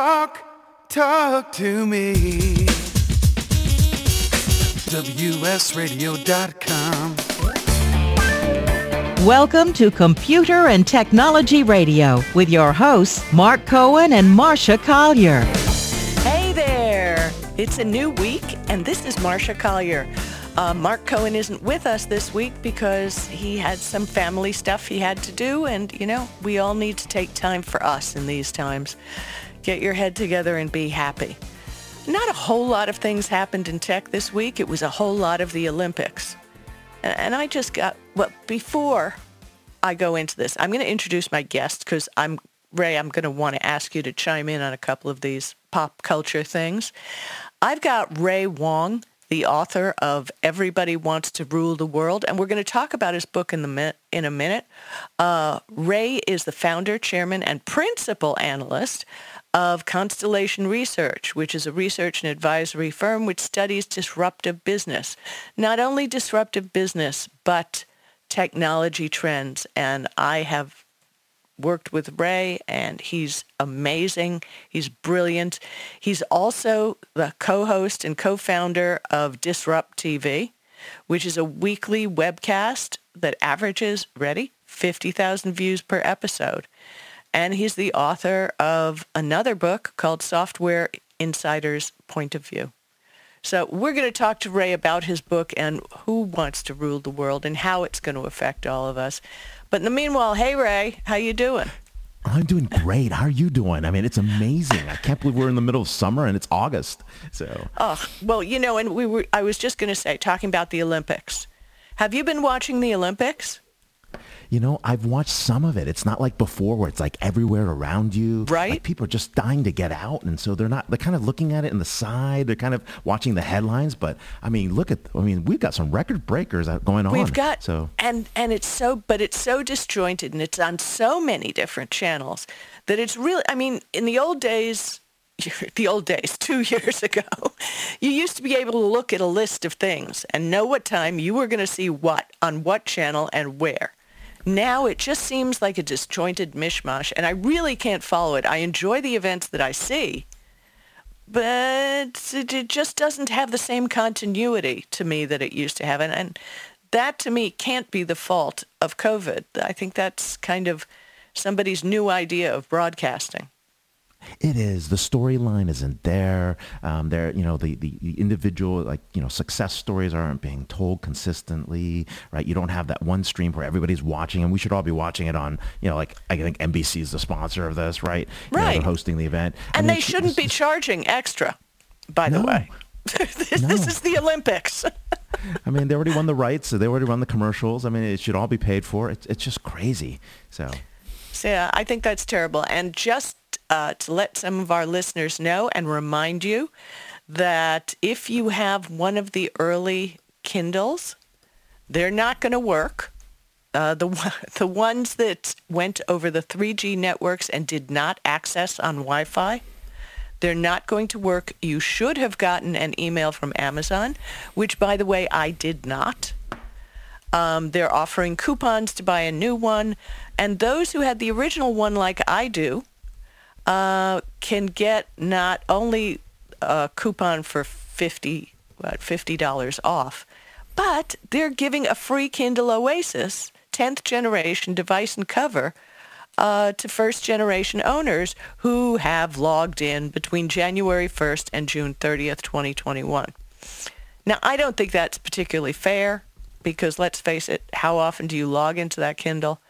Talk, talk to me. WSRadio.com. Welcome to Computer and Technology Radio with your hosts, Marc Cohen and Marsha Collier. Hey there! It's a new week, and this is Marsha Collier. Uh, Marc Cohen isn't with us this week because he had some family stuff he had to do, and you know, we all need to take time for us in these times. Get your head together and be happy. Not a whole lot of things happened in tech this week. It was a whole lot of the Olympics. And I just got, well, before I go into this, I'm going to introduce my guest because I'm, Ray, I'm going to want to ask you to chime in on a couple of these pop culture things. I've got Ray Wang, the author of Everybody Wants to Rule the World, and we're going to talk about his book in, the in a minute. Uh, Ray is the founder, chairman, and principal analyst of Constellation Research, which is a research and advisory firm which studies disruptive business. Not only disruptive business, but technology trends. And I have worked with Ray and he's amazing. He's brilliant. He's also the co-host and co-founder of Disrupt TV, which is a weekly webcast that averages, ready, 50,000 views per episode and he's the author of another book called Software Insider's Point of View. So we're going to talk to Ray about his book and who wants to rule the world and how it's going to affect all of us. But in the meanwhile, hey Ray, how you doing? I'm doing great. How are you doing? I mean, it's amazing. I can't believe we're in the middle of summer and it's August. So. Oh well, you know, and we were. I was just going to say, talking about the Olympics. Have you been watching the Olympics? You know, I've watched some of it. It's not like before where it's like everywhere around you. Right. Like people are just dying to get out. And so they're not, they're kind of looking at it in the side. They're kind of watching the headlines. But I mean, look at, I mean, we've got some record breakers going on. We've got, so. and, and it's so, but it's so disjointed and it's on so many different channels that it's really, I mean, in the old days, the old days, two years ago, you used to be able to look at a list of things and know what time you were going to see what on what channel and where. Now it just seems like a disjointed mishmash, and I really can't follow it. I enjoy the events that I see, but it just doesn't have the same continuity to me that it used to have. And, and that to me can't be the fault of COVID. I think that's kind of somebody's new idea of broadcasting. It is. The storyline isn't there. Um, there, you know, the, the, the, individual, like, you know, success stories aren't being told consistently, right? You don't have that one stream where everybody's watching, and we should all be watching it on, you know, like, I think NBC is the sponsor of this, right? Right. You know, hosting the event. And, they shouldn't be charging extra, by no. the way. this, no. this is the Olympics. I mean, they already won the rights, so they already run the commercials. I mean, it should all be paid for. It's, it's just crazy. So. So yeah, I think that's terrible. And just uh, to let some of our listeners know and remind you that if you have one of the early Kindles, they're not going to work. Uh, the the ones that went over the 3G networks and did not access on Wi-Fi, they're not going to work. You should have gotten an email from Amazon, which, by the way, I did not. Um, they're offering coupons to buy a new one, and those who had the original one, like I do, uh, can get not only a coupon for 50 what, $50 off, but they're giving a free Kindle Oasis 10th generation device and cover uh, to first generation owners who have logged in between January 1st and June 30th, 2021. Now, I don't think that's particularly fair because let's face it, how often do you log into that Kindle?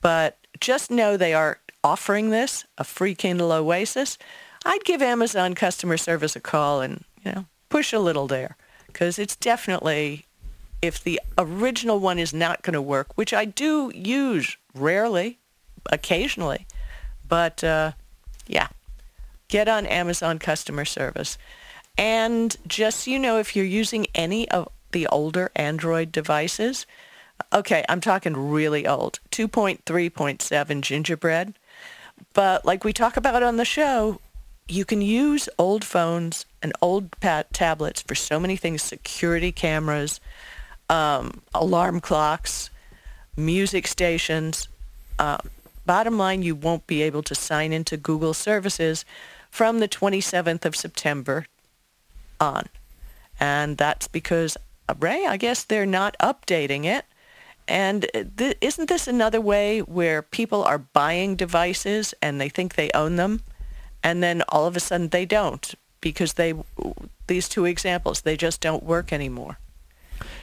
But just know they are offering this, a free Kindle Oasis, I'd give Amazon customer service a call and, you know, push a little there because it's definitely, if the original one is not going to work, which I do use rarely, occasionally, but uh, yeah, get on Amazon customer service. And just so you know, if you're using any of the older Android devices, okay, I'm talking really old, 2.3.7 gingerbread, but like we talk about on the show, you can use old phones and old tablets for so many things, security cameras, um, alarm clocks, music stations. Uh, bottom line, you won't be able to sign into Google services from the 27th of September on. And that's because, uh, Ray, I guess they're not updating it. And uh, th- isn't this another way where people are buying devices and they think they own them, and then all of a sudden they don't because they these two examples they just don't work anymore.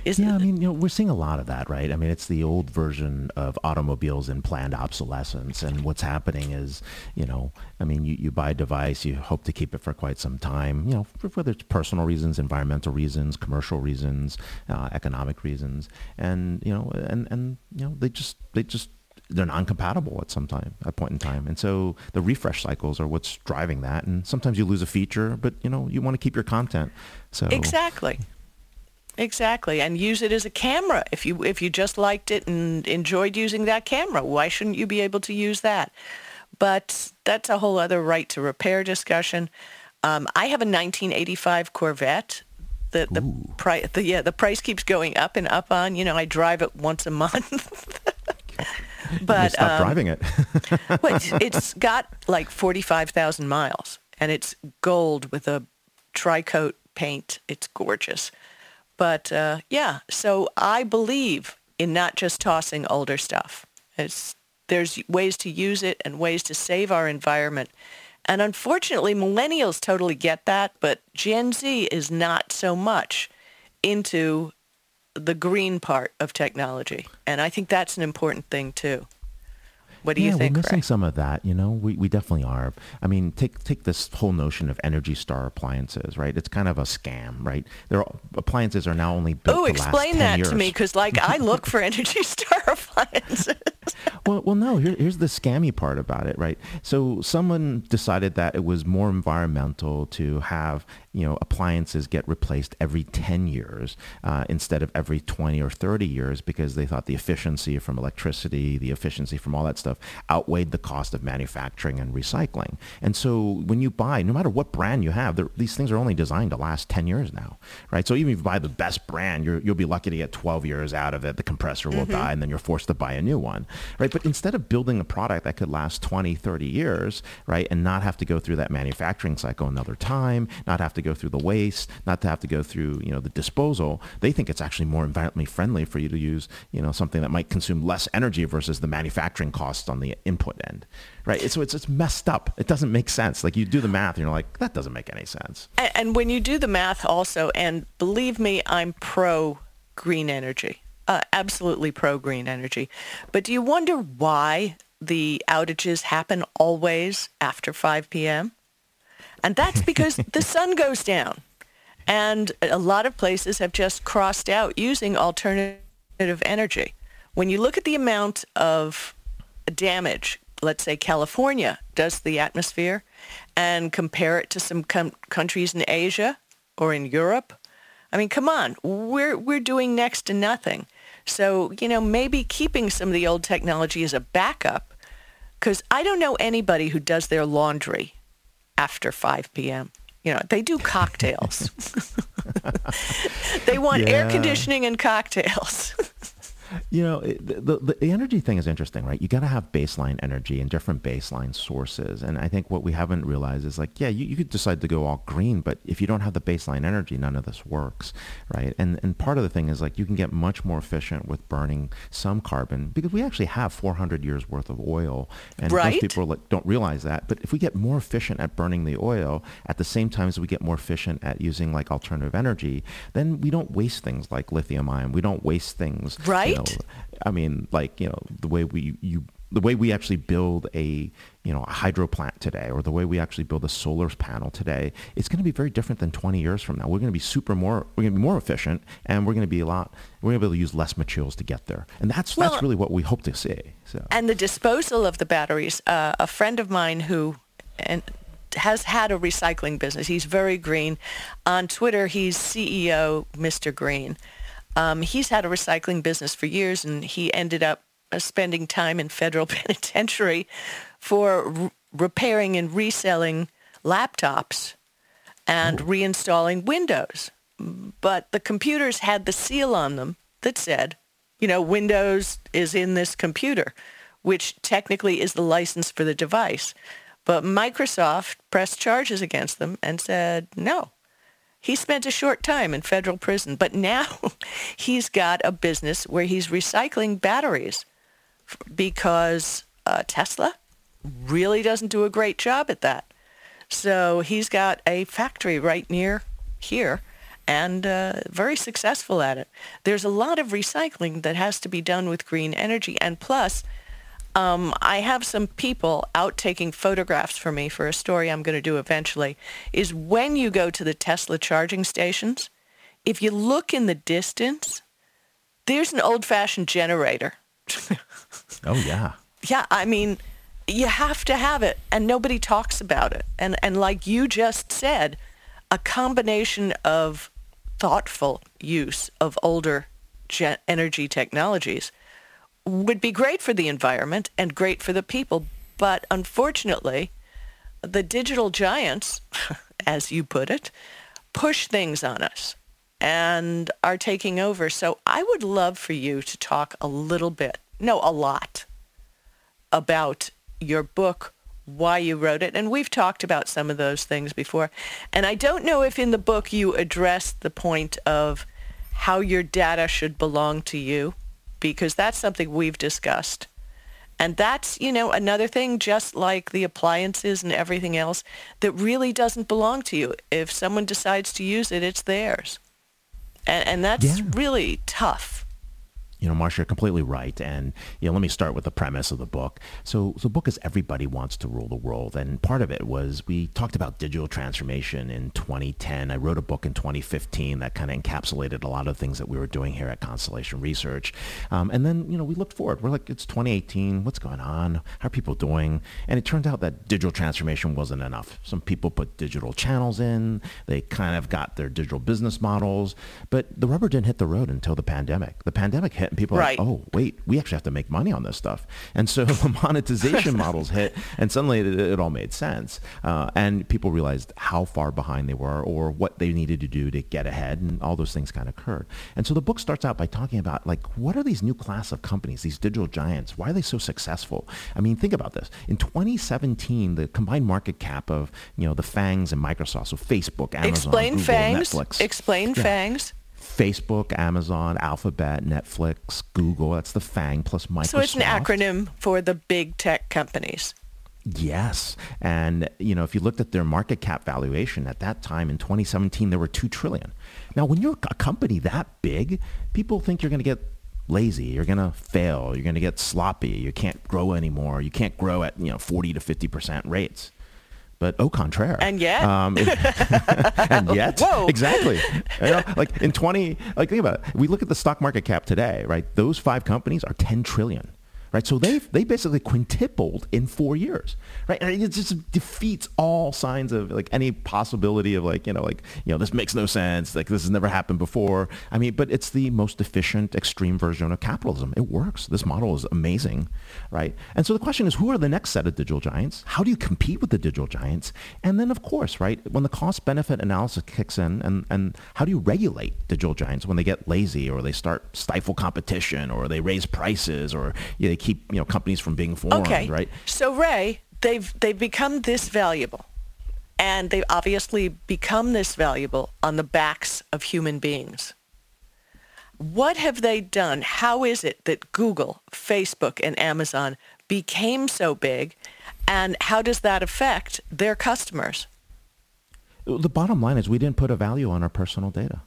Isn't yeah, I mean, you know, we're seeing a lot of that, right? I mean, it's the old version of automobiles and planned obsolescence. And what's happening is, you know, I mean, you, you buy a device, you hope to keep it for quite some time, you know, whether it's personal reasons, environmental reasons, commercial reasons, uh, economic reasons. And, you know, and, and, you know, they just, they just, they're non-compatible at some time, at point in time. And so the refresh cycles are what's driving that. And sometimes you lose a feature, but, you know, you want to keep your content. So Exactly. Exactly, and use it as a camera. If you if you just liked it and enjoyed using that camera, why shouldn't you be able to use that? But that's a whole other right to repair discussion. Um, I have a 1985 Corvette. The the price the yeah the price keeps going up and up on. You know, I drive it once a month. but stop um, driving it. it's got like 45,000 miles, and it's gold with a tri-coat paint. It's gorgeous. But uh, yeah, so I believe in not just tossing older stuff. It's, there's ways to use it and ways to save our environment. And unfortunately, millennials totally get that, but Gen Z is not so much into the green part of technology. And I think that's an important thing too. What do yeah, you think? We're missing Ray? some of that. You know, we, we definitely are. I mean, take take this whole notion of Energy Star appliances, right? It's kind of a scam, right? Their appliances are now only built. Oh, explain that years. to me, because like I look for Energy Star appliances. well, well, no. Here, here's the scammy part about it, right? So someone decided that it was more environmental to have you know, appliances get replaced every 10 years uh, instead of every 20 or 30 years because they thought the efficiency from electricity, the efficiency from all that stuff outweighed the cost of manufacturing and recycling. And so when you buy, no matter what brand you have, these things are only designed to last 10 years now, right? So even if you buy the best brand, you will be lucky to get 12 years out of it. The compressor will mm-hmm. die and then you're forced to buy a new one, right? But instead of building a product that could last 20, 30 years, right, and not have to go through that manufacturing cycle another time, not have to go through the waste, not to have to go through, you know, the disposal. They think it's actually more environmentally friendly for you to use, you know, something that might consume less energy versus the manufacturing costs on the input end, right? So it's, it's messed up. It doesn't make sense. Like you do the math and you're like, that doesn't make any sense. And, and when you do the math also, and believe me, I'm pro green energy. Uh, absolutely pro green energy. But do you wonder why the outages happen always after 5 p.m.? And that's because the sun goes down. And a lot of places have just crossed out using alternative energy. When you look at the amount of damage, let's say California does to the atmosphere, and compare it to some com- countries in Asia or in Europe, I mean, come on, we're, we're doing next to nothing. So, you know, maybe keeping some of the old technology as a backup, because I don't know anybody who does their laundry after 5 p.m. You know, they do cocktails. they want yeah. air conditioning and cocktails. You know, the, the, the energy thing is interesting, right? You got to have baseline energy and different baseline sources. And I think what we haven't realized is like, yeah, you, you could decide to go all green, but if you don't have the baseline energy, none of this works, right? And and part of the thing is like you can get much more efficient with burning some carbon because we actually have 400 years worth of oil, and right? most people like, don't realize that. But if we get more efficient at burning the oil at the same time as we get more efficient at using like alternative energy, then we don't waste things like lithium ion. We don't waste things, right? Know, I mean, like you know, the way we you the way we actually build a you know a hydro plant today, or the way we actually build a solar panel today, it's going to be very different than 20 years from now. We're going to be super more, we're going to be more efficient, and we're going to be a lot, we're going to be able to use less materials to get there, and that's well, that's really what we hope to see. So. And the disposal of the batteries. Uh, a friend of mine who and has had a recycling business. He's very green. On Twitter, he's CEO Mr. Green. Um, he's had a recycling business for years, and he ended up uh, spending time in federal penitentiary for r- repairing and reselling laptops and reinstalling Windows. But the computers had the seal on them that said, you know, Windows is in this computer, which technically is the license for the device. But Microsoft pressed charges against them and said no. He spent a short time in federal prison, but now he's got a business where he's recycling batteries because uh, Tesla really doesn't do a great job at that. So he's got a factory right near here and uh, very successful at it. There's a lot of recycling that has to be done with green energy. And plus, um, I have some people out taking photographs for me for a story I'm going to do eventually, is when you go to the Tesla charging stations, if you look in the distance, there's an old-fashioned generator. oh, yeah. Yeah, I mean, you have to have it, and nobody talks about it. And, and like you just said, a combination of thoughtful use of older ge- energy technologies would be great for the environment and great for the people. But unfortunately, the digital giants, as you put it, push things on us and are taking over. So I would love for you to talk a little bit, no, a lot, about your book, why you wrote it. And we've talked about some of those things before. And I don't know if in the book you addressed the point of how your data should belong to you, because that's something we've discussed. And that's, you know, another thing, just like the appliances and everything else, that really doesn't belong to you. If someone decides to use it, it's theirs. And, and that's Yeah. really tough. You know, Marsha, you're completely right. And, you know, let me start with the premise of the book. So, so the book is Everybody Wants to Rule the World. And part of it was we talked about digital transformation in 2010. I wrote a book in 2015 that kind of encapsulated a lot of things that we were doing here at Constellation Research. Um, and then, you know, we looked forward. We're like, it's 2018. What's going on? How are people doing? And it turned out that digital transformation wasn't enough. Some people put digital channels in. They kind of got their digital business models. But the rubber didn't hit the road until the pandemic. The pandemic hit and people Right. are like, oh, wait, we actually have to make money on this stuff. And so the monetization models hit and suddenly it, it all made sense. Uh, and people realized how far behind they were or what they needed to do to get ahead and all those things kind of occurred. And so the book starts out by talking about like, what are these new class of companies, these digital giants? Why are they so successful? I mean, think about this. In 2017, the combined market cap of, you know, the FANGs and Microsoft, so Facebook, Amazon, Explain Google, fangs. Netflix. Explain Yeah. fangs. Facebook, Amazon, Alphabet, Netflix, Google. That's the FANG plus Microsoft. So it's an acronym for the big tech companies. Yes. And, you know, if you looked at their market cap valuation at that time in 2017, there were 2 trillion. Now, when you're a company that big, people think you're going to get lazy. You're going to fail. You're going to get sloppy. You can't grow anymore. You can't grow at, you know, 40 to 50% rates. But au contraire. And yet? Um, and yet, Whoa. exactly. You know, like in 20, like think about it. We look at the stock market cap today, right? Those five companies are 10 trillion. Right, so they they basically quintupled in four years, right? And it just defeats all signs of like any possibility of like you know like you know this makes no sense, like this has never happened before. I mean, but it's the most efficient extreme version of capitalism. It works. This model is amazing, right? And so the question is, who are the next set of digital giants? How do you compete with the digital giants? And then of course, right, when the cost benefit analysis kicks in, and and how do you regulate digital giants when they get lazy or they start stifle competition or they raise prices or you know, they keep you know companies from being formed, Okay. right? So Ray, they've they've become this valuable. And they've obviously become this valuable on the backs of human beings. What have they done? How is it that Google, Facebook, and Amazon became so big? And how does that affect their customers? The bottom line is we didn't put a value on our personal data.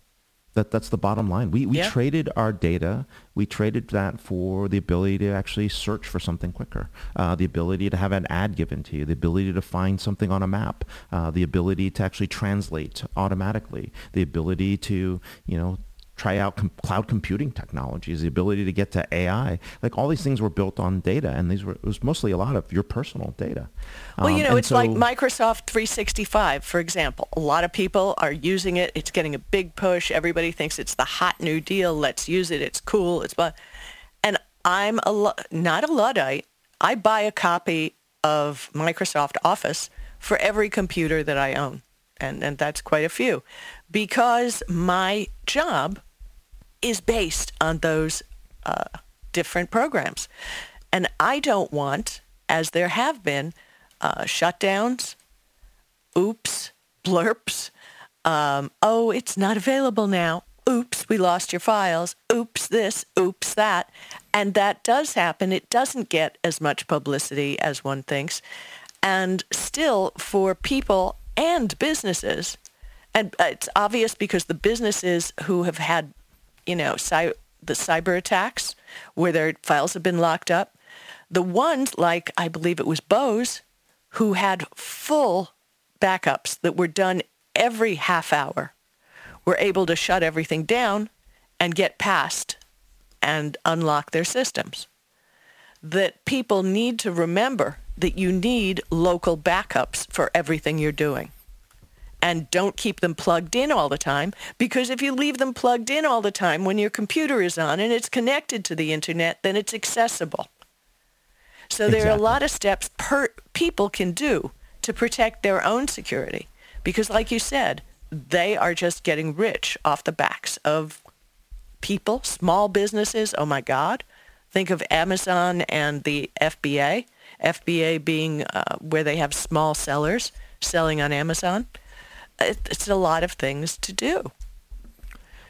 That, that's the bottom line. We, we Yeah. traded our data. We traded that for the ability to actually search for something quicker, uh, the ability to have an ad given to you, the ability to find something on a map, uh, the ability to actually translate automatically, the ability to, you know, try out com- cloud computing technologies, the ability to get to AI. Like all these things were built on data, and these were it was mostly a lot of your personal data. Well, you Um, know, and it's like Microsoft 365, for example. A lot of people are using it. It's getting a big push. Everybody thinks it's the hot new deal. Let's use it. It's cool. It's fun. And I'm a lu- not a Luddite. I buy a copy of Microsoft Office for every computer that I own. And, and that's quite a few. Because my job is based on those uh, different programs. And I don't want, as there have been, uh, shutdowns, oops, blurps, um, oh, it's not available now. Oops, we lost your files. Oops, this, oops, that. And that does happen. It doesn't get as much publicity as one thinks. And still, for people and businesses, and it's obvious because the businesses who have had, you know, cy- the cyber attacks where their files have been locked up, the ones like, I believe it was Bose, who had full backups that were done every half hour were able to shut everything down and get past and unlock their systems. That people need to remember that you need local backups for everything you're doing. And don't keep them plugged in all the time because if you leave them plugged in all the time when your computer is on and it's connected to the internet, then it's accessible. So there are a lot of steps per, people can do to protect their own security because like you said, they are just getting rich off the backs of people, small businesses. Oh my God. Think of Amazon and the FBA. FBA being uh, where they have small sellers selling on Amazon. It's a lot of things to do.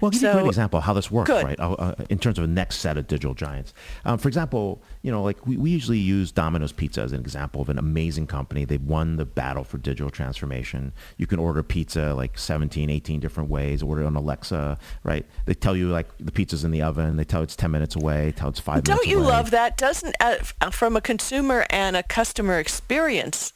Well, give So- you a great example of how this works, Good. right? Uh, uh, in terms of a next set of digital giants. Um, for example, you know, like we, we usually use Domino's Pizza as an example of an amazing company. They've won the battle for digital transformation. You can order pizza like 17, 18 different ways, order it on Alexa, right? They tell you like the pizza's in the oven. They tell you it's 10 minutes away, tell you it's five Don't minutes you away. love that? Doesn't uh, from a consumer and a customer experience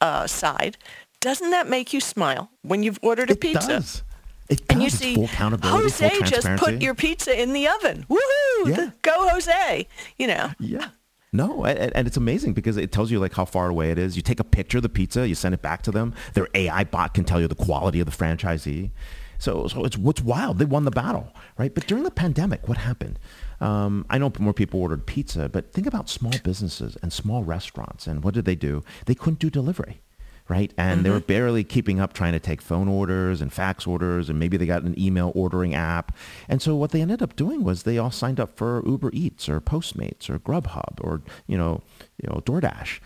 uh, side, doesn't that make you smile when you've ordered a It pizza? does. It does. And you It's see, full accountability, full Jose just put your pizza in the oven. Woohoo! Yeah. The- Go Jose! You know. Yeah. No, and, and it's amazing because it tells you like how far away it is. You take a picture of the pizza, you send it back to them. Their AI bot can tell you the quality of the franchisee. So, so it's what's wild. They won the battle, right? But during the pandemic, what happened? Um, I know more people ordered pizza, but think about small businesses and small restaurants. And what did they do? They couldn't do delivery right? And they were mm-hmm. barely keeping up trying to take phone orders and fax orders, and maybe they got an email ordering app. And so what they ended up doing was they all signed up for Uber Eats or Postmates or Grubhub or you know, you know, DoorDash.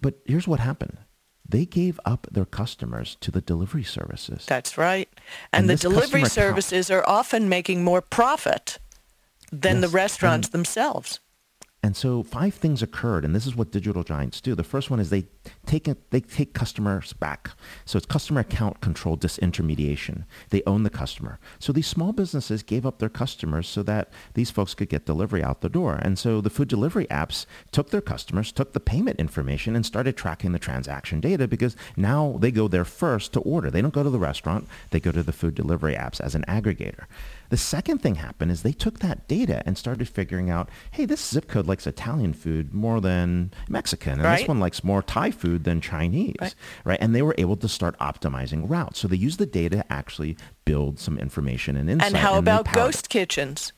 But here's what happened. They gave up their customers to the delivery services. That's right. And, And the delivery services are often making more profit than the Yes, restaurants themselves. And so five things occurred, and this is what digital giants do. The first one is they take they take customers back. So it's customer account control disintermediation. They own the customer. So these small businesses gave up their customers so that these folks could get delivery out the door. And so the food delivery apps took their customers, took the payment information, and started tracking the transaction data because now they go there first to order. They don't go to the restaurant. They go to the food delivery apps as an aggregator. The second thing happened is they took that data and started figuring out, hey, this zip code likes Italian food more than Mexican, and Right. this one likes more Thai food than Chinese, Right. right. And they were able to start optimizing routes. So they used the data to actually build some information and insight. And how they about ghost it. kitchens?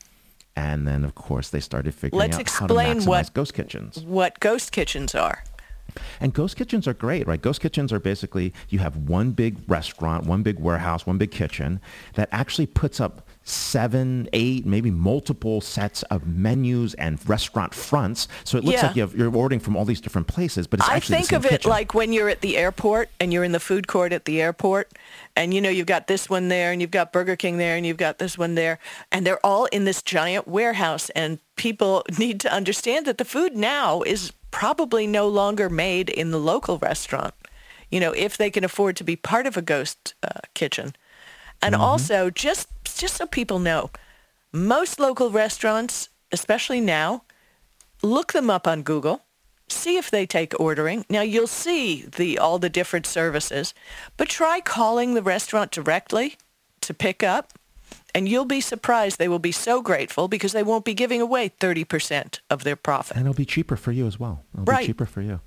And then, of course, they started figuring Let's out how to maximize what- ghost kitchens. What ghost kitchens are? And ghost kitchens are great, right? Ghost kitchens are basically you have one big restaurant, one big warehouse, one big kitchen that actually puts up seven, eight, maybe multiple sets of menus and restaurant fronts. So it looks Yeah. like you you're ordering from all these different places, but it's I think of it kitchen. like when you're at the airport and you're in the food court at the airport and you know you've got this one there and you've got Burger King there and you've got this one there and they're all in this giant warehouse and people need to understand that the food now is probably no longer made in the local restaurant. You know, if they can afford to be part of a ghost uh, kitchen. And Mm-hmm. also just just so people know, most local restaurants, especially now, look them up on Google, see if they take ordering. Now you'll see the all the different services, but try calling the restaurant directly to pick up and you'll be surprised they will be so grateful because they won't be giving away 30% of their profit. and it'll be cheaper for you as well. It'll Right. be cheaper for you.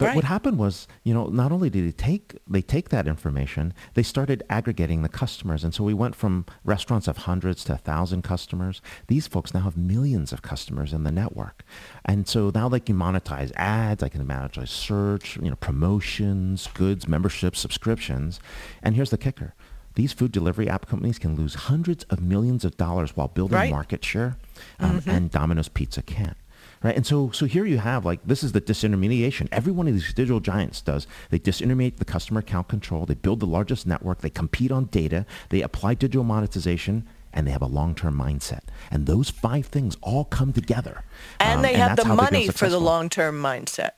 But Right. what happened was, you know, not only did they take they take that information, they started aggregating the customers, and so we went from restaurants of hundreds to a thousand customers. These folks now have millions of customers in the network, and so now they can monetize ads, they can monetize search, you know, promotions, goods, memberships, subscriptions, and here's the kicker. These food delivery app companies can lose hundreds of millions of dollars while building Right. market share, um, and Domino's Pizza can't right? And so, so here you have like this is the disintermediation. Every one of these digital giants does. They disintermediate the customer account control. They build the largest network. They compete on data. They apply digital monetization. And they have a long-term mindset. And those five things all come together. And Um, they have the they've been money for the long-term mindset,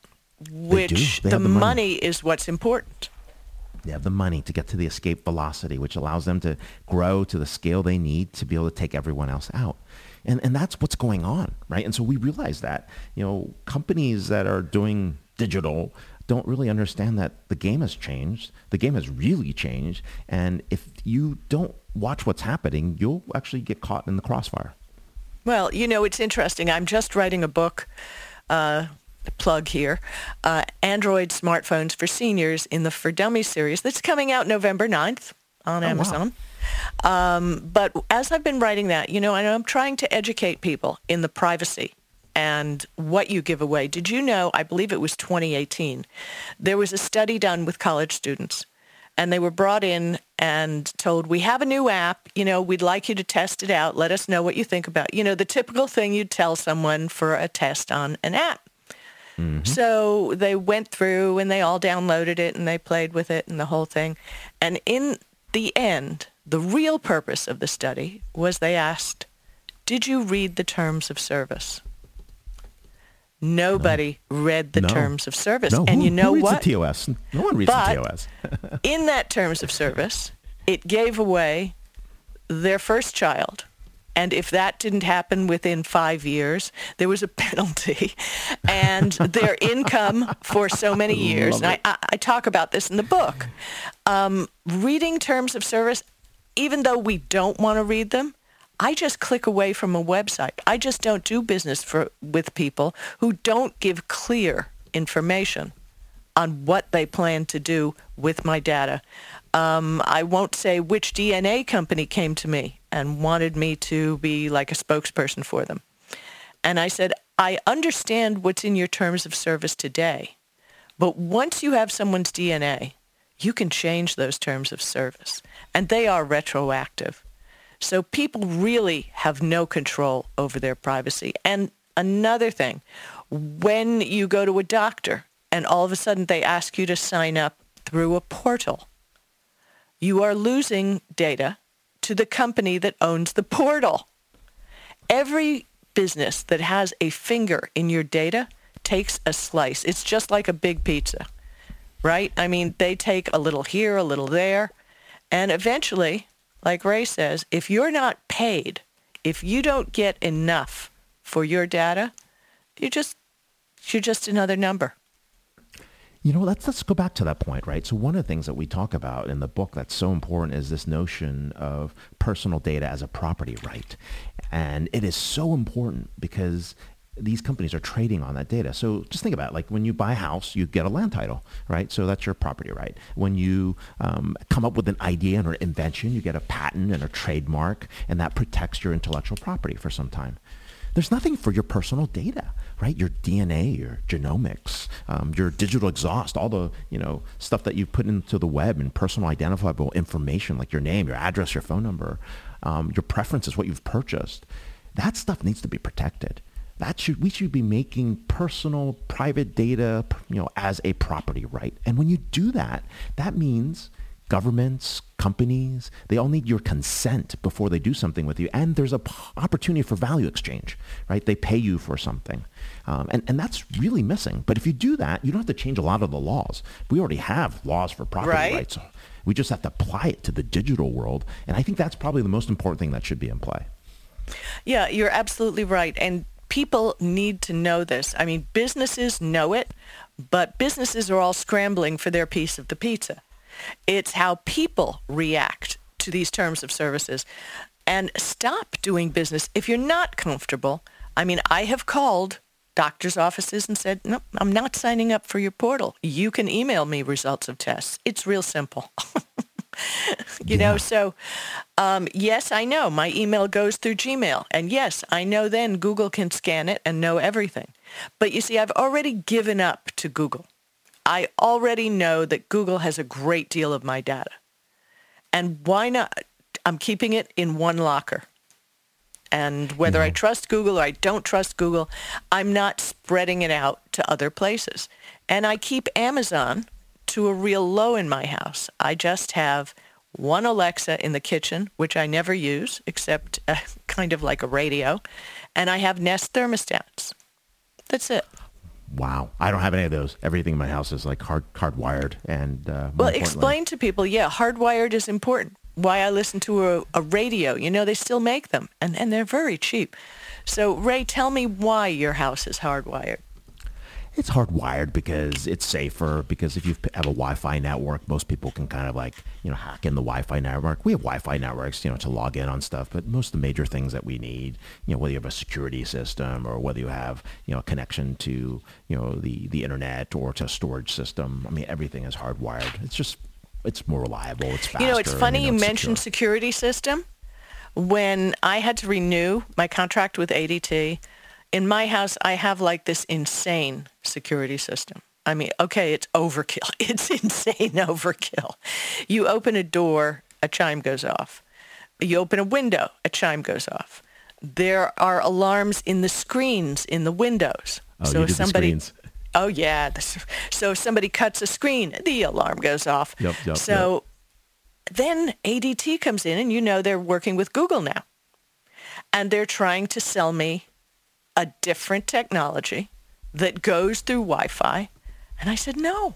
which They the, have the money. money is what's important. They have the money to get to the escape velocity, which allows them to grow to the scale they need to be able to take everyone else out. And, and that's what's going on, right? And so we realize that, you know, companies that are doing digital don't really understand that the game has changed. The game has really changed. And if you don't watch what's happening, you'll actually get caught in the crossfire. Well, you know, it's interesting. I'm just writing a book, uh, plug here, uh, Android Smartphones for Seniors in the For Dummies series that's coming out November 9th on Oh, wow. Um, but as I've been writing that, you know, and I'm trying to educate people in the privacy and what you give away. Did you know, I believe it was 2018, there was a study done with college students and they were brought in and told, we have a new app, you know, we'd like you to test it out. Let us know what you think about, you know, the typical thing you'd tell someone for a test on an app. So they went through and they all downloaded it and they played with it and the whole thing. And in the end, the real purpose of the study was they asked, did you read the terms of service? Nobody read the No. terms of service. No, and who- you know who reads what? the TOS? No one reads But- the TOS. in that terms of service, it gave away their first child. And if that didn't happen within five years, there was a penalty and their income for so many years. And I, I, I talk about this in the book. Um, reading terms of service, even though we don't want to read them, I just click away from a website. I just don't do business for, with people who don't give clear information on what they plan to do with my data. Um, I won't say which DNA company came to me and wanted me to be like a spokesperson for them. And I said, I understand what's in your terms of service today, but once you have someone's DNA, you can change those terms of service, and they are retroactive. So people really have no control over their privacy. And another thing, when you go to a doctor and all of a sudden they ask you to sign up through a portal, you are losing data to the company that owns the portal. Every business that has a finger in your data takes a slice. It's just like a big pizza, right? I mean, they take a little here, a little there, and eventually, like Ray says, if you're not paid, if you don't get enough for your data, you're just you're just another number. You know, let's let's go back to that point, right? So one of the things that we talk about in the book that's so important is this notion of personal data as a property right. And it is so important because these companies are trading on that data. So just think about it. Like when you buy a house, you get a land title, right? So that's your property right. When you um, come up with an idea or invention, you get a patent and a trademark, and that protects your intellectual property for some time. There's nothing for your personal data, right? Your DNA, your genomics, um, your digital exhaust, all the you know stuff that you put into the web and personal identifiable information like your name, your address, your phone number, um, your preferences, what you've purchased. That stuff needs to be protected. That should we should be making personal, private data, you know, as a property right. And when you do that, that means governments, companies, they all need your consent before they do something with you. And there's a p- opportunity for value exchange, right? They pay you for something. Um, and, and that's really missing. But if you do that, you don't have to change a lot of the laws. We already have laws for property Right. rights. We just have to apply it to the digital world. And I think that's probably the most important thing that should be in play. Yeah, you're absolutely right. And people need to know this. I mean, businesses know it, but businesses are all scrambling for their piece of the pizza. It's how people react to these terms of services. And stop doing business if you're not comfortable. I mean, I have called doctors' offices and said, no, I'm not signing up for your portal. You can email me results of tests. It's real simple. you know, so um, yes, I know my email goes through Gmail. And yes, I know then Google can scan it and know everything. But you see, I've already given up to Google. I already know that Google has a great deal of my data. And why not? I'm keeping it in one locker. And whether I trust Google or I don't trust Google, I'm not spreading it out to other places. And I keep Amazon to a real low in my house. I just have one Alexa in the kitchen, which I never use except uh, kind of like a radio, and I have Nest thermostats. That's it. Wow, I don't have any of those. Everything in my house is like hard hardwired, and uh, Well, explain to people, yeah, hardwired is important. Why I listen to a, a radio. You know, they still make them, and, and they're very cheap. So, Ray, tell me why your house is hardwired. It's hardwired because it's safer. Because if you have a Wi-Fi network, most people can kind of like you know hack in the Wi-Fi network. We have Wi-Fi networks, you know, to log in on stuff. But most of the major things that we need, you know, whether you have a security system or whether you have you know a connection to you know the the internet or to a storage system, I mean, everything is hardwired. It's just it's more reliable. It's faster. You know, it's and, funny you it's mentioned secure. security system. When I had to renew my contract with ADT, in my house, I have like this insane security system. I mean, okay, it's overkill. It's insane overkill. You open a door, a chime goes off. You open a window, a chime goes off. There are alarms in the screens in the windows. Oh, you if did the screens. Oh yeah. So if somebody cuts a screen, the alarm goes off. Yep, yep, so then ADT comes in and you know they're working with Google now. And they're trying to sell me a different technology that goes through Wi-Fi. And I said, no,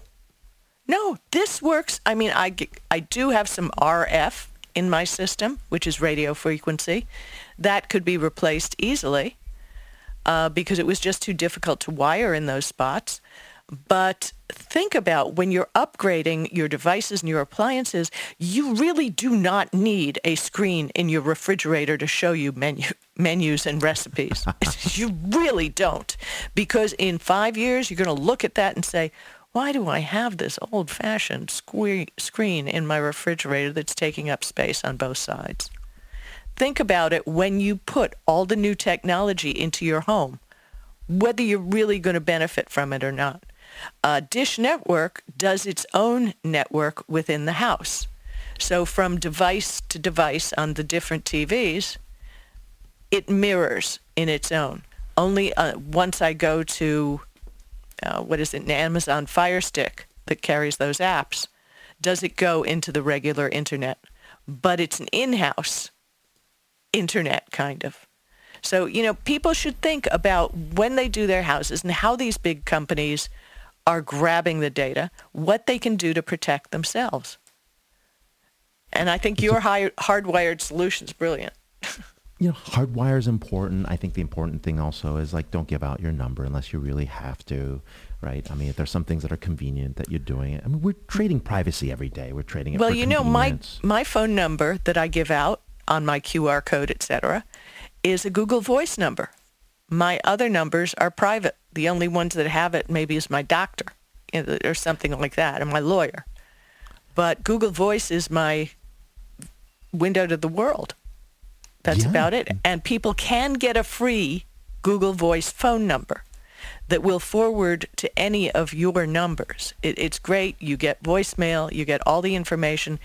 no, this works. I mean, I, I do have some RF in my system, which is radio frequency. That could be replaced easily uh, because it was just too difficult to wire in those spots. But think about when you're upgrading your devices and your appliances, you really do not need a screen in your refrigerator to show you menu, menus and recipes. you really don't. Because in five years, you're going to look at that and say, why do I have this old-fashioned sque- screen in my refrigerator that's taking up space on both sides? Think about it when you put all the new technology into your home, whether you're really going to benefit from it or not. Uh, Dish Network does its own network within the house. So from device to device on the different TVs, it mirrors in its own. Only uh, once I go to, uh, what is it, an Amazon Fire Stick that carries those apps, does it go into the regular internet. But it's an in-house internet kind of. So, you know, people should think about when they do their houses and how these big companies are grabbing the data, what they can do to protect themselves. And I think your high, hardwired solution is brilliant. you know, hardwire is important. I think the important thing also is like don't give out your number unless you really have to, right? I mean, if there's some things that are convenient that you're doing it. I mean, we're trading privacy every day. We're trading it Well, you know, my my phone number that I give out on my QR code, etc., is a Google Voice number. My other numbers are private. The only ones that have it maybe is my doctor or something like that, and my lawyer. But Google Voice is my window to the world. That's Yeah. about it. And people can get a free Google Voice phone number that will forward to any of your numbers. It, it's great. You get voicemail. You get all the information.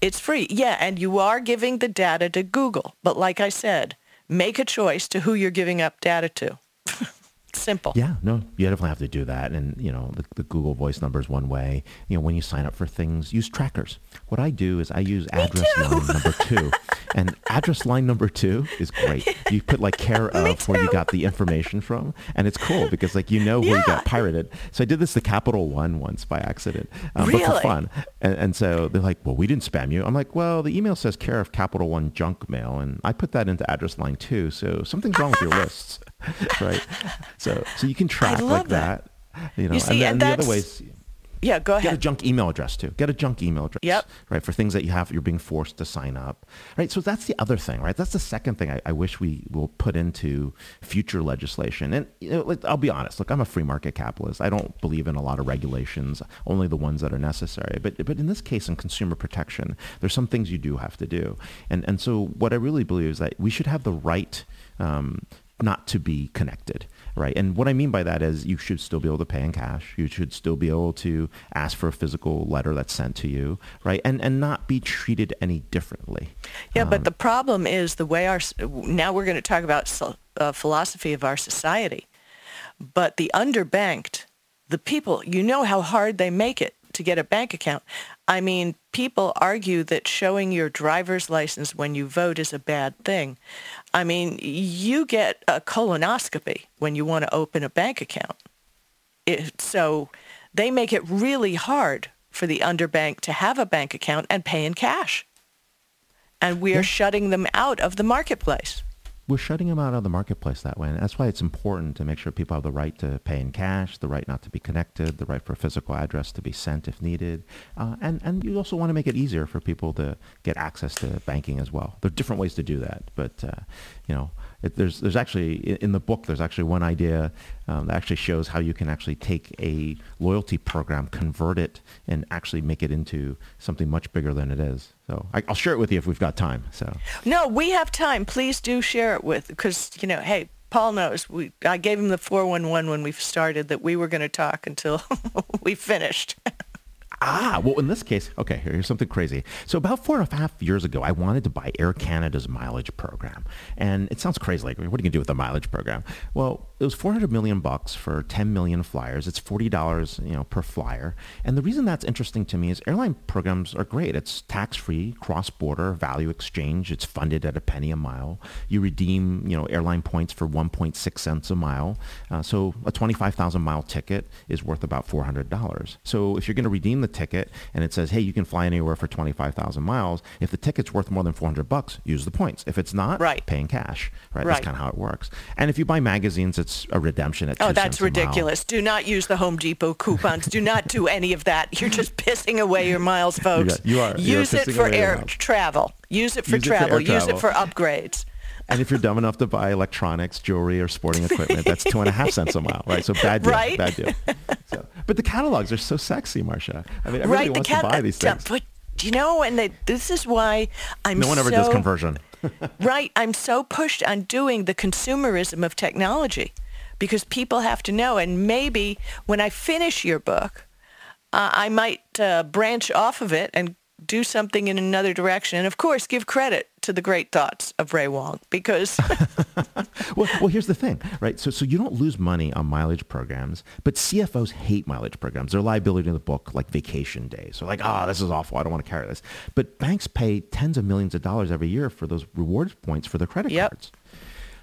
It's free. Yeah, and you are giving the data to Google. But like I said, make a choice to who you're giving up data to. Simple. Yeah, no, you definitely have to do that. And, you know, the, the Google Voice number is one way. You know, when you sign up for things, use trackers. What I do is I use address line number two. And address line number two is great. You put like care of where you got the information from. And it's cool because like you know where you got pirated. So I did this the Capital One once by accident. Um, But for fun. And, and so they're like, well, we didn't spam you. I'm like, well, the email says care of Capital One junk mail. And I put that into address line two. So something's wrong with your lists. right. So, so you can track like that. that. You know, You see, and, then and the other ways, Yeah, go ahead. get a junk email address too. Get a junk email address. Yep. Right. For things that you have, you're being forced to sign up. Right. So that's the other thing, right? That's the second thing I, I wish we will put into future legislation. And you know, I'll be honest. Look, I'm a free market capitalist. I don't believe in a lot of regulations, only the ones that are necessary. But but in this case, in consumer protection, there's some things you do have to do. And and so what I really believe is that we should have the right um, not to be connected right? And what I mean by that is you should still be able to pay in cash. You should still be able to ask for a physical letter that's sent to you, right? And and not be treated any differently. Yeah, um, but the problem is the way our now we're going to talk about uh, philosophy of our society, but the underbanked, the people, you know how hard they make it to get a bank account. I mean, people argue that showing your driver's license when you vote is a bad thing. I mean, you get a colonoscopy when you want to open a bank account. It, so they make it really hard for the underbank to have a bank account and pay in cash. And we are yeah. shutting them out of the marketplace we're shutting them out of the marketplace that way. And that's why it's important to make sure people have the right to pay in cash, the right not to be connected, the right for a physical address to be sent if needed. Uh, and, and you also want to make it easier for people to get access to banking as well. There are different ways to do that. But, uh, you know, it, there's, there's actually, in the book, there's actually one idea um, that actually shows how you can actually take a loyalty program, convert it, and actually make it into something much bigger than it is. So I, will share it with you if we've got time. So no, we have time. Please do share it with because you know, hey, Paul knows. We I gave him the four one one when we started that we were going to talk until we finished. Ah, well, in this case, okay, here's something crazy. So about four and a half years ago, I wanted to buy Air Canada's mileage program. And it sounds crazy. Like, what are you going to do with the mileage program? Well, it was 400 million bucks for 10 million flyers. It's $40, you know, per flyer. And the reason that's interesting to me is airline programs are great. It's tax-free, cross-border, value exchange. It's funded at a penny a mile. You redeem, you know, airline points for 1.6 cents a mile. Uh, so a 25,000 mile ticket is worth about $400. So if you're going to redeem the ticket and it says, hey, you can fly anywhere for 25,000 miles, if the ticket's worth more than 400 bucks, use the points. If it's not, right. pay in cash. Right? right. That's kind of how it works. And if you buy magazines, it's a redemption at Oh, that's ridiculous. Do not use the Home Depot coupons. do not do any of that. You're just pissing away your miles, folks. You are. Use you are it for air travel. Use it for use travel. It for use it for upgrades. And if you're dumb enough to buy electronics, jewelry, or sporting equipment, that's two and a half cents a mile, right? So bad deal, right? bad deal. So, but the catalogs are so sexy, Marsha. I mean, everybody right, wants cat- to buy these things. But you know, and they, this is why I'm. No one ever so, does conversion. right, I'm so pushed on doing the consumerism of technology because people have to know. And maybe when I finish your book, uh, I might uh, branch off of it and do something in another direction. And of course, give credit to the great thoughts of Ray Wang because. well, well, here's the thing, right? So, so you don't lose money on mileage programs, but CFOs hate mileage programs. They're liability in the book, like vacation days. So like, ah, oh, this is awful. I don't want to carry this. But banks pay tens of millions of dollars every year for those rewards points for their credit yep. cards.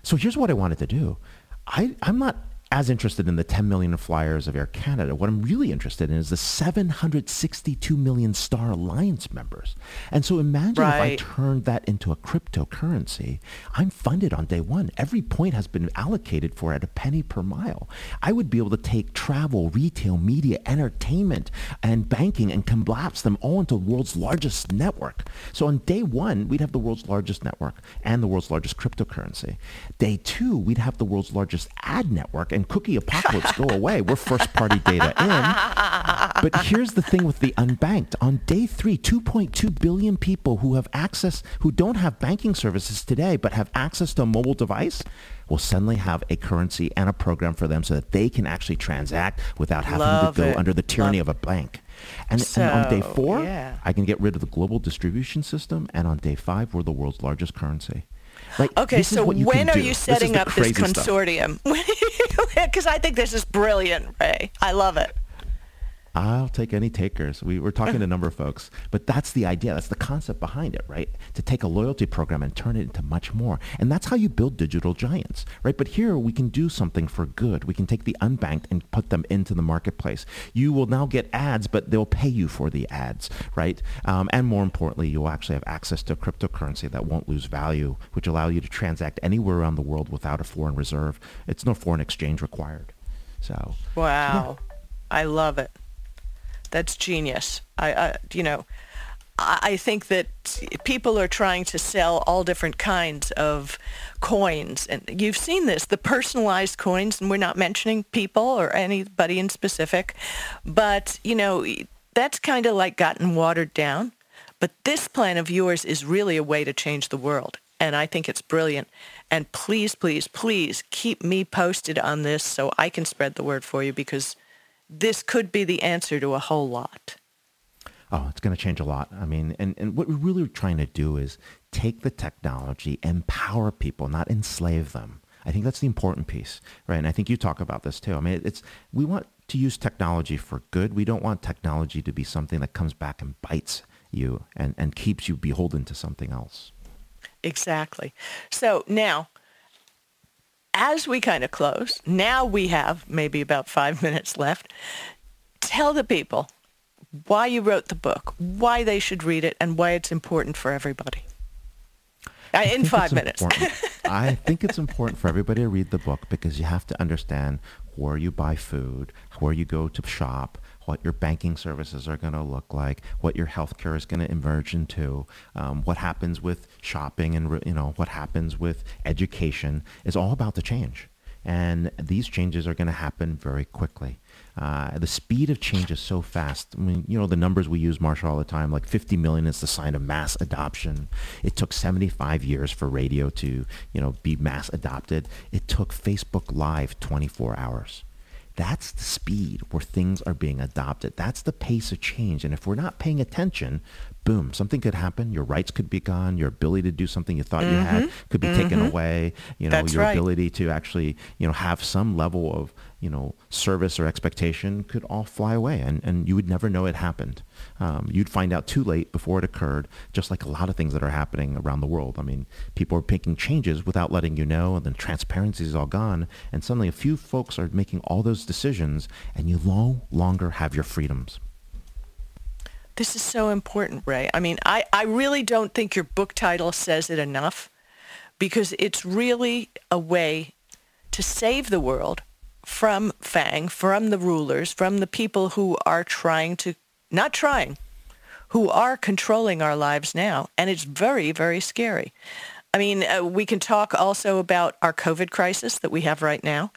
So here's what I wanted to do. I, I'm not as interested in the 10 million flyers of Air Canada. What I'm really interested in is the 762 million Star Alliance members. And so imagine right. if I turned that into a cryptocurrency. I'm funded on day one. Every point has been allocated for at a penny per mile. I would be able to take travel, retail, media, entertainment, and banking and collapse them all into the world's largest network. So on day one, we'd have the world's largest network and the world's largest cryptocurrency. Day two, we'd have the world's largest ad network and cookie apocalypse go away. We're first party data in. But here's the thing with the unbanked. On day three, 2.2 billion people who have access, who don't have banking services today, but have access to a mobile device, will suddenly have a currency and a program for them so that they can actually transact without having Love to go it. under the tyranny Love of a bank. And, so, and, on day four, yeah. I can get rid of the global distribution system. And on day five, we're the world's largest currency. Like, okay, so when are do. you setting this up this consortium? Because I think this is brilliant, Ray. I love it. I'll take any takers. We were talking to a number of folks, but that's the idea. That's the concept behind it, right? To take a loyalty program and turn it into much more. And that's how you build digital giants, right? But here we can do something for good. We can take the unbanked and put them into the marketplace. You will now get ads, but they'll pay you for the ads, right? Um, and more importantly, you'll actually have access to cryptocurrency that won't lose value, which allow you to transact anywhere around the world without a foreign reserve. It's no foreign exchange required. So wow, yeah. I love it. That's genius. I, I you know, I, I think that people are trying to sell all different kinds of coins, and you've seen this, the personalized coins, and we're not mentioning people or anybody in specific, but you know, that's kind of like gotten watered down. But this plan of yours is really a way to change the world. and I think it's brilliant. And please, please, please keep me posted on this so I can spread the word for you because this could be the answer to a whole lot. Oh, it's going to change a lot. I mean, and, and what we're really trying to do is take the technology, empower people, not enslave them. I think that's the important piece, right? And I think you talk about this too. I mean, it's we want to use technology for good. We don't want technology to be something that comes back and bites you and, and keeps you beholden to something else. Exactly. So now, as we kind of close, now we have maybe about five minutes left. Tell the people why you wrote the book, why they should read it, and why it's important for everybody. Uh, in five minutes. I think it's important for everybody to read the book because you have to understand where you buy food, where you go to shop, what your banking services are going to look like, what your healthcare is going to emerge into, um, what happens with shopping and you know what happens with education is all about to change. And these changes are going to happen very quickly. Uh, the speed of change is so fast. I mean, you know, the numbers we use, Marsha, all the time, like 50 million is the sign of mass adoption. It took 75 years for radio to, you know, be mass adopted. It took Facebook Live 24 hours. That's the speed where things are being adopted. That's the pace of change. And if we're not paying attention, boom, something could happen. Your rights could be gone. Your ability to do something you thought mm-hmm. you had mm-hmm. could be mm-hmm. taken away. You know, That's your right. ability to actually, you know, have some level of, you know, service or expectation could all fly away and, and you would never know it happened. Um, you'd find out too late before it occurred, just like a lot of things that are happening around the world. I mean, people are making changes without letting you know, and then transparency is all gone. And suddenly a few folks are making all those decisions, and you no longer have your freedoms. This is so important, Ray. I mean, I, I really don't think your book title says it enough because it's really a way to save the world from FANG, from the rulers, from the people who are trying to, not trying, who are controlling our lives now. And it's very, very scary. I mean, uh, we can talk also about our COVID crisis that we have right now.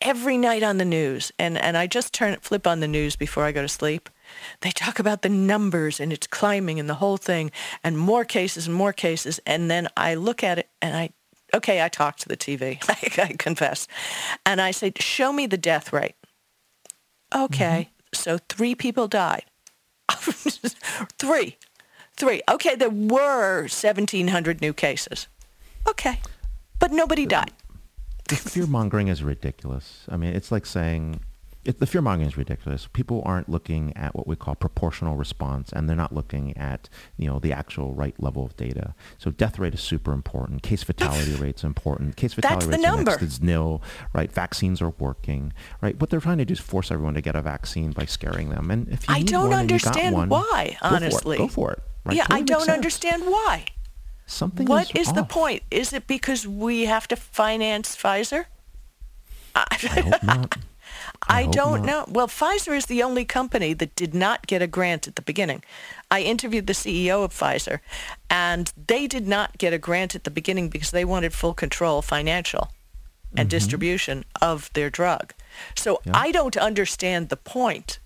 Every night on the news, and, and I just turn it flip on the news before I go to sleep, they talk about the numbers and it's climbing and the whole thing and more cases and more cases. And then I look at it and I okay, I talked to the TV, I, I confess. And I said, show me the death rate. Okay, mm-hmm. so three people died. three. Three. Okay, there were 1,700 new cases. Okay, but nobody died. The fear mongering is ridiculous. I mean, it's like saying it, the fear mongering is ridiculous. People aren't looking at what we call proportional response, and they're not looking at you know the actual right level of data. So death rate is super important. Case fatality rate is important. Case fatality rate next is nil. Right? Vaccines are working. Right? What they're trying to do is force everyone to get a vaccine by scaring them. And if you I don't one understand one, why. Honestly, go for it. Go for it right? Yeah, totally I don't understand why. Something. What is, is the point? Is it because we have to finance Pfizer? I hope not. I, I don't not. know. Well, Pfizer is the only company that did not get a grant at the beginning. I interviewed the CEO of Pfizer, and they did not get a grant at the beginning because they wanted full control, financial and mm-hmm. distribution of their drug. So yeah. I don't understand the point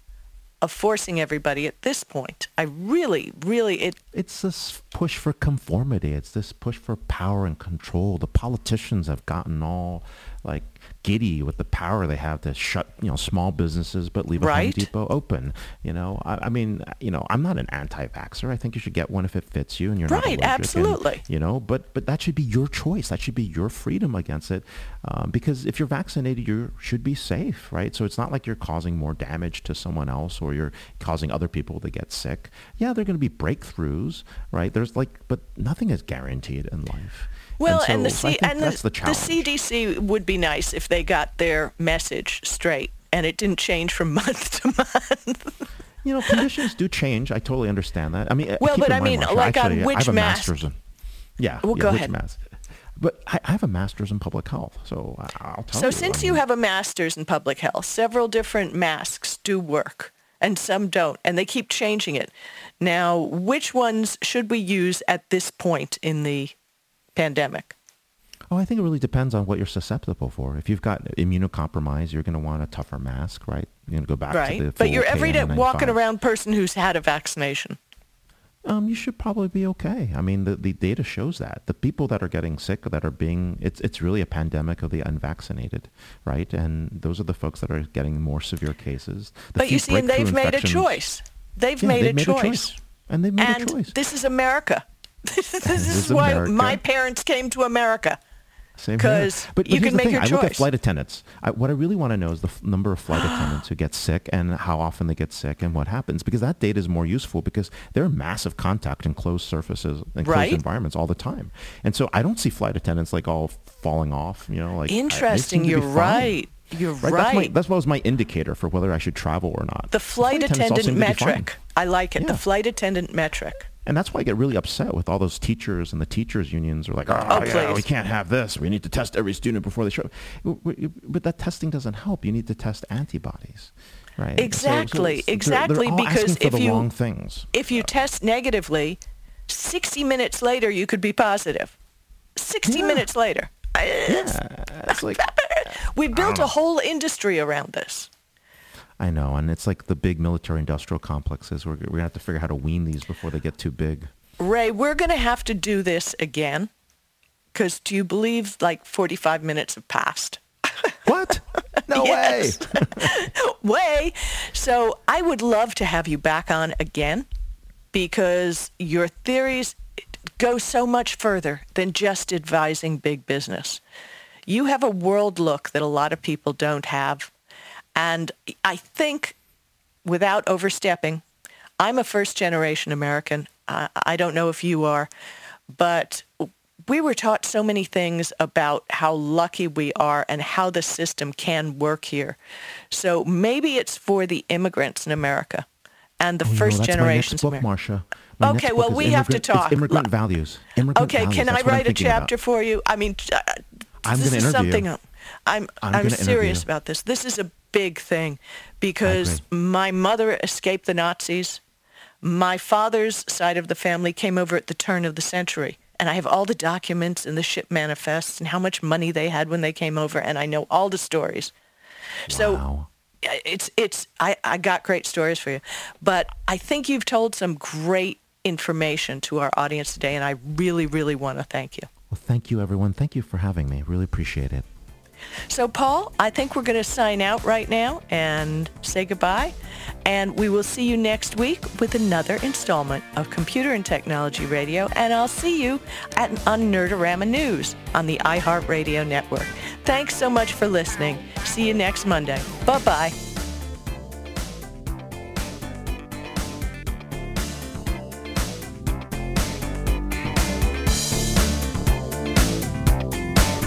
of forcing everybody at this point. I really, really, it. It's this push for conformity. It's this push for power and control. The politicians have gotten all like giddy with the power they have to shut you know small businesses but leave a right. Home Depot open. You know, I, I, mean, you know, I'm not an anti-vaxxer. I think you should get one if it fits you and you're right, not allergic. absolutely. And, you know, but but that should be your choice. That should be your freedom against it, um, because if you're vaccinated, you should be safe, right? So it's not like you're causing more damage to someone else or you're causing other people to get sick. Yeah, there are going to be breakthroughs, right? There's like, but nothing is guaranteed in life. Well, and, so and the, C- and the, the, the CDC would be nice if they got their message straight and it didn't change from month to month. you know, conditions do change. I totally understand that. I mean, well, but I mean, like actually, on which I have a mask? master's in, yeah, well, yeah, go ahead. Mask? But I, I, have a master's in public health, so I'll tell so you. So since I mean, you have a master's in public health, several different masks do work and some don't, and they keep changing it. Now, which ones should we use at this point in the pandemic? Oh, I think it really depends on what you're susceptible for. If you've got immunocompromised, you're going to want a tougher mask, right? You're going to go back right. to the But your everyday walking around person who's had a vaccination. um, you should probably be okay. I mean, the, the data shows that the people that are getting sick, that are being, it's it's really a pandemic of the unvaccinated, right? And those are the folks that are getting more severe cases. The but you see, and they've made a choice. They've Yeah, made, they've a, made choice. a choice. And they've made And a choice. this is America. this is is why my parents came to America. Same here. 'Cause but, but you can the make thing. your I look at flight attendants. I, what I really want to know is the f- number of flight attendants who get sick and how often they get sick and what happens because that data is more useful because they're in massive contact in closed surfaces and Right. closed environments all the time. And so I don't see flight attendants like all falling off, you know, like Interesting. be You're right. You're Right, right. That's, my, that's what was my indicator for whether I should travel or not. the flight attendants all attendant seem to be fine. metric. I like it. The flight attendant metric. And that's why I get really upset with all those teachers and the teachers unions are like, oh, Oh, yeah, we can't have this. We need to test every student before they show. W- But that testing doesn't help. You need to test antibodies, right? So- so Exactly, they're- exactly, They're, because if you- wrong things. If you test negatively, 60 minutes later, you could be positive. 60 Yeah. minutes later. It's- Yeah, it's like We built um, a whole industry around this. I know, and it's like the big military-industrial complexes. We're, we're gonna have to figure out how to wean these before they get too big. Ray, we're going to have to do this again because do you believe like 45 minutes have passed? What? No way. Way. So I would love to have you back on again because your theories go so much further than just advising big business. You have a world look that a lot of people don't have. And I think without overstepping, I'm a first generation American. I, I don't know if you are, but we were taught so many things about how lucky we are and how the system can work here. So maybe it's for the immigrants in America and the Oh, first that's generation. My next book, Marsha. My Okay, well, we have to talk. Immigrant Lo- values. Immigrant Okay, values. can I That's I'm write a thinking about. chapter for you? I mean, uh, I'm this gonna is interview something. you. I'm I'm, I'm serious about this. This is a big thing because my mother escaped the Nazis. My father's side of the family came over at the turn of the century. And I have all the documents and the ship manifests and how much money they had when they came over. And I know all the stories. So it's it's I, I got great stories for you but i think you've told some great information to our audience today and i really really want to thank you Well, thank you, everyone. Thank you for having me. Really appreciate it. So paul i think we're going to sign out right now and say goodbye and we will see you next week with another installment of computer and technology radio and i'll see you at on nerdorama news on the iheartradio network. Thanks so much for listening. See you next monday. Bye bye